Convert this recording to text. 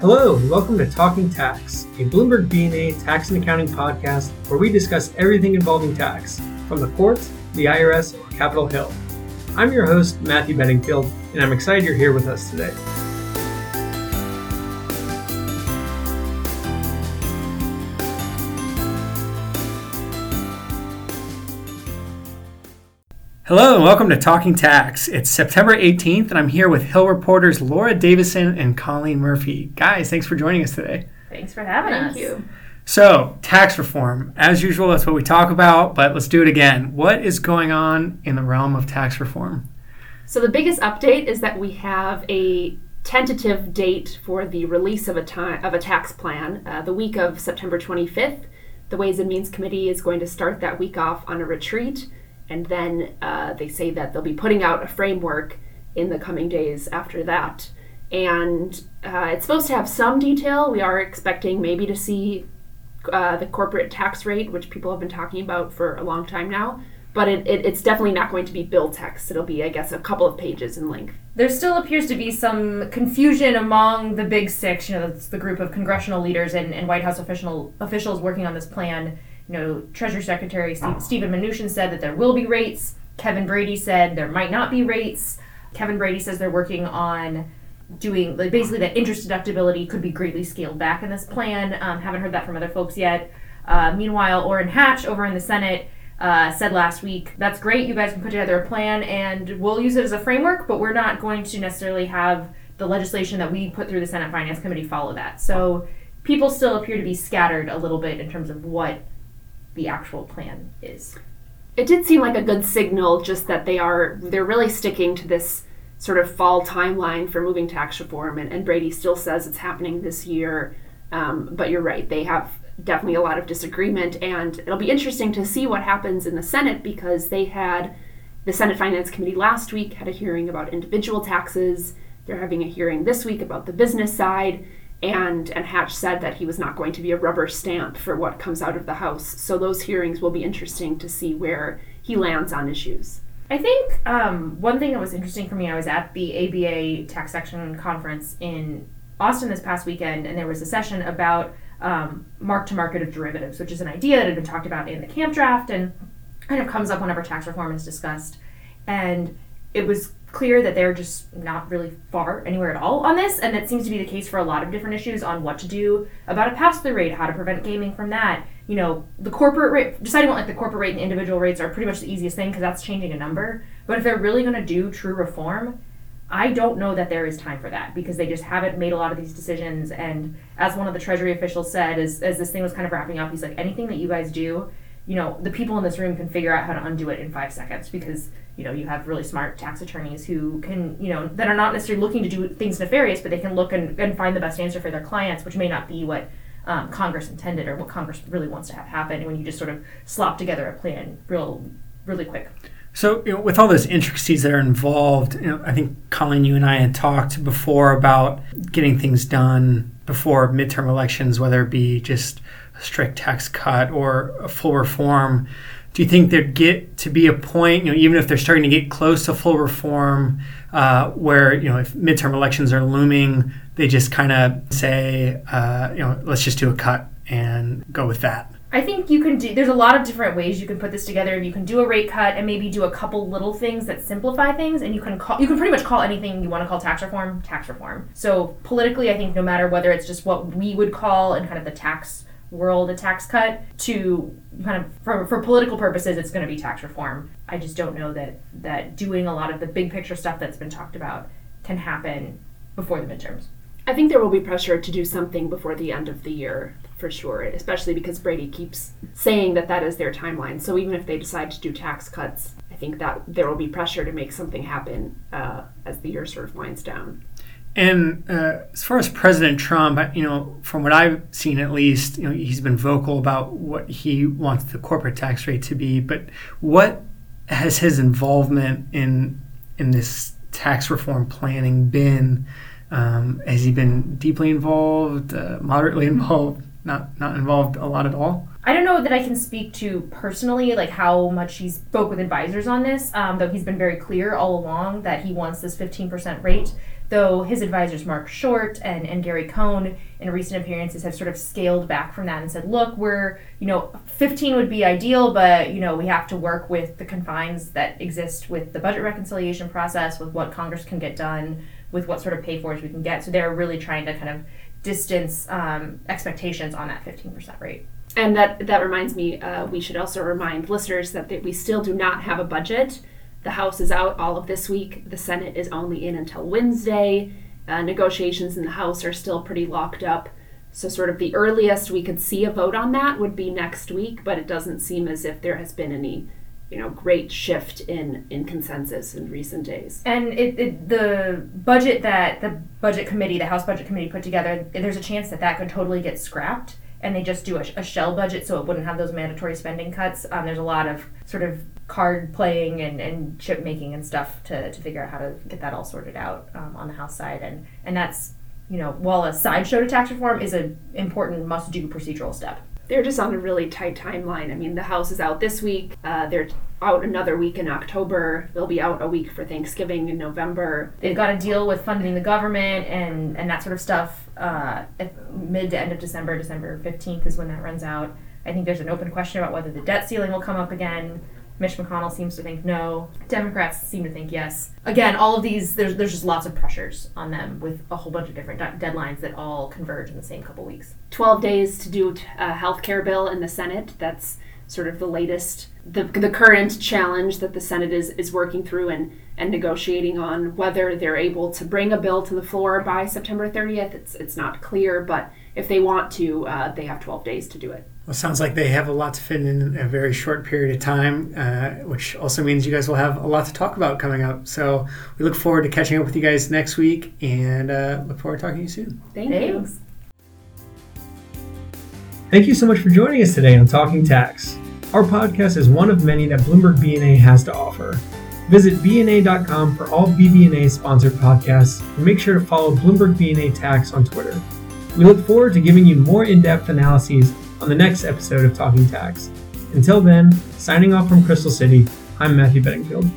Hello, and welcome to Talking Tax, a Bloomberg BNA tax and accounting podcast where we discuss everything involving tax, from the courts, the IRS, or Capitol Hill. I'm your host, Matthew Beddingfield, and I'm excited you're here with us today. Hello and welcome to Talking Tax. It's September 18th, and I'm here with Hill reporters Laura Davison and Colleen Murphy. Guys, thanks for joining us today. Thanks for having Thank us. you. So, tax reform. As usual, that's what we talk about, but let's do it again. What is going on in the realm of tax reform? So the biggest update is that we have a tentative date for the release of a time of a tax plan. Uh, the week of September 25th, the Ways and Means Committee is going to start that week off on a retreat, and then uh, they say that they'll be putting out a framework in the coming days after that. And uh, it's supposed to have some detail. We are expecting maybe to see uh, the corporate tax rate, which people have been talking about for a long time now. But it, it, it's definitely not going to be bill text. It'll be, I guess, a couple of pages in length. There still appears to be some confusion among the big six. You know, that's the group of congressional leaders and, and White House official, officials working on this plan. You know, Treasury Secretary Steve, Stephen Mnuchin said that there will be rates. Kevin Brady said there might not be rates. Kevin Brady says they're working on doing like basically that interest deductibility could be greatly scaled back in this plan. Um, haven't heard that from other folks yet. Uh, meanwhile, Orrin Hatch over in the Senate uh, said last week, "That's great. You guys can put together a plan, and we'll use it as a framework, but we're not going to necessarily have the legislation that we put through the Senate Finance Committee follow that." So people still appear to be scattered a little bit in terms of what the actual plan is. It did seem like a good signal, just that they are they're really sticking to this sort of fall timeline for moving tax reform, and, and Brady still says it's happening this year. Um, but you're right; they have definitely a lot of disagreement, and it'll be interesting to see what happens in the Senate because they had the Senate Finance Committee last week had a hearing about individual taxes. They're having a hearing this week about the business side, and and Hatch said that he was not going to be a rubber stamp for what comes out of the House. So those hearings will be interesting to see where he lands on issues. I think um, one thing that was interesting for me, I was at the ABA tax section conference in Austin this past weekend, and there was a session about um, mark to market of derivatives, which is an idea that had been talked about in the camp draft and kind of comes up whenever tax reform is discussed. And it was clear that they're just not really far anywhere at all on this, and that seems to be the case for a lot of different issues on what to do about a pass through rate, how to prevent gaming from that. You know, the corporate rate, deciding what like the corporate rate and individual rates are pretty much the easiest thing because that's changing a number. But if they're really going to do true reform, I don't know that there is time for that because they just haven't made a lot of these decisions. And as one of the Treasury officials said, as, as this thing was kind of wrapping up, he's like, anything that you guys do, you know, the people in this room can figure out how to undo it in five seconds because, you know, you have really smart tax attorneys who can, you know, that are not necessarily looking to do things nefarious, but they can look and, and find the best answer for their clients, which may not be what um, Congress intended or what Congress really wants to have happen when you just sort of slop together a plan real, really quick. So, you know, with all those intricacies that are involved, you know, I think Colleen, you and I had talked before about getting things done before midterm elections, whether it be just strict tax cut or a full reform. Do you think there'd get to be a point, you know, even if they're starting to get close to full reform, uh, where you know if midterm elections are looming, they just kind of say, uh, you know, let's just do a cut and go with that? I think you can do. There's a lot of different ways you can put this together. You can do a rate cut and maybe do a couple little things that simplify things, and you can call. You can pretty much call anything you want to call tax reform tax reform. So politically, I think no matter whether it's just what we would call and kind of the tax world a tax cut to kind of for, for political purposes, it's going to be tax reform. I just don't know that that doing a lot of the big picture stuff that's been talked about can happen before the midterms. I think there will be pressure to do something before the end of the year for sure, especially because Brady keeps saying that that is their timeline. So even if they decide to do tax cuts, I think that there will be pressure to make something happen uh, as the year sort of winds down. And uh, as far as President Trump, you know, from what I've seen at least, you know, he's been vocal about what he wants the corporate tax rate to be. But what has his involvement in in this tax reform planning been? Um, has he been deeply involved, uh, moderately involved? Not not involved a lot at all. I don't know that I can speak to personally, like how much he spoke with advisors on this, um, though he's been very clear all along that he wants this 15% rate. Though his advisors, Marc Short and, and Gary Cohn, in recent appearances have sort of scaled back from that and said, look, we're, you know, 15 would be ideal, but, you know, we have to work with the confines that exist with the budget reconciliation process, with what Congress can get done, with what sort of pay fors we can get. So they're really trying to kind of distance um, expectations on that 15% rate. And that that reminds me, uh, we should also remind listeners that, that we still do not have a budget. The House is out all of this week. The Senate is only in until Wednesday. Uh, negotiations in the House are still pretty locked up. So, sort of the earliest we could see a vote on that would be next week, but it doesn't seem as if there has been any, you know, great shift in in consensus in recent days. And it, it, the budget that the budget committee, the House Budget Committee, put together, there's a chance that that could totally get scrapped and they just do a, a, shell budget so it wouldn't have those mandatory spending cuts. Um, there's a lot of sort of card playing and, and chip making and stuff to, to figure out how to get that all sorted out um, on the House side. And, and that's, you know, while a sideshow to tax reform is an important must do procedural step. They're just on a really tight timeline. I mean, the House is out this week. Uh, they're out another week in October. They'll be out a week for Thanksgiving in November. They've got to deal with funding the government and, and that sort of stuff. Uh, mid to end of December, December 15th is when that runs out. I think there's an open question about whether the debt ceiling will come up again. Mitch McConnell seems to think no. Democrats seem to think yes. Again, all of these, there's, there's just lots of pressures on them with a whole bunch of different de- deadlines that all converge in the same couple weeks. 12 days to do a health care bill in the Senate. That's sort of the latest, the, the current challenge that the Senate is, is working through and, and negotiating on whether they're able to bring a bill to the floor by September 30th. It's, it's not clear, but if they want to, uh, they have 12 days to do it. Well, sounds like they have a lot to fit in a very short period of time, uh, which also means you guys will have a lot to talk about coming up. So we look forward to catching up with you guys next week and uh, look forward to talking to you soon. Thank Thanks. you. Thank you so much for joining us today on Talking Tax. Our podcast is one of many that Bloomberg BNA has to offer. Visit BNA.com for all BBNA sponsored podcasts and make sure to follow Bloomberg BNA Tax on Twitter. We look forward to giving you more in depth analyses on the next episode of Talking Tax. Until then, signing off from Crystal City, I'm Matthew Beddingfield.